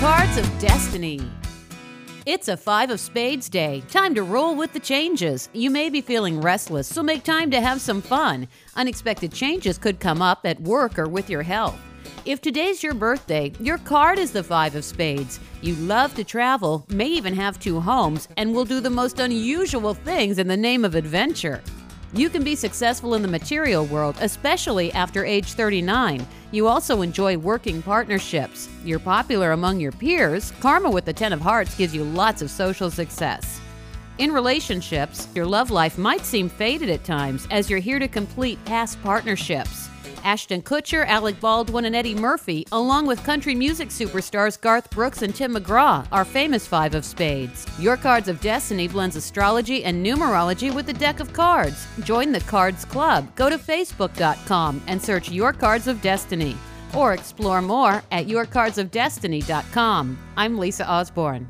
Cards of Destiny. It's a five of spades day. Time to roll with the changes. You may be feeling restless, so make time to have some fun. Unexpected changes could come up at work or with your health. If today's your birthday, your card is the five of spades. You love to travel, may even have two homes, and will do the most unusual things in the name of adventure. You can be successful in the material world, especially after age 39. You also enjoy working partnerships. You're popular among your peers. Karma with the 10 of hearts gives you lots of social success. In relationships, your love life might seem faded at times as you're here to complete past partnerships. Ashton Kutcher, Alec Baldwin, and Eddie Murphy, along with country music superstars Garth Brooks and Tim McGraw, are famous Five of Spades. Your Cards of Destiny blends astrology and numerology with the deck of cards. Join the Cards Club. Go to Facebook.com and search Your Cards of Destiny. Or explore more at yourcardsofdestiny.com. I'm Lisa Osborne.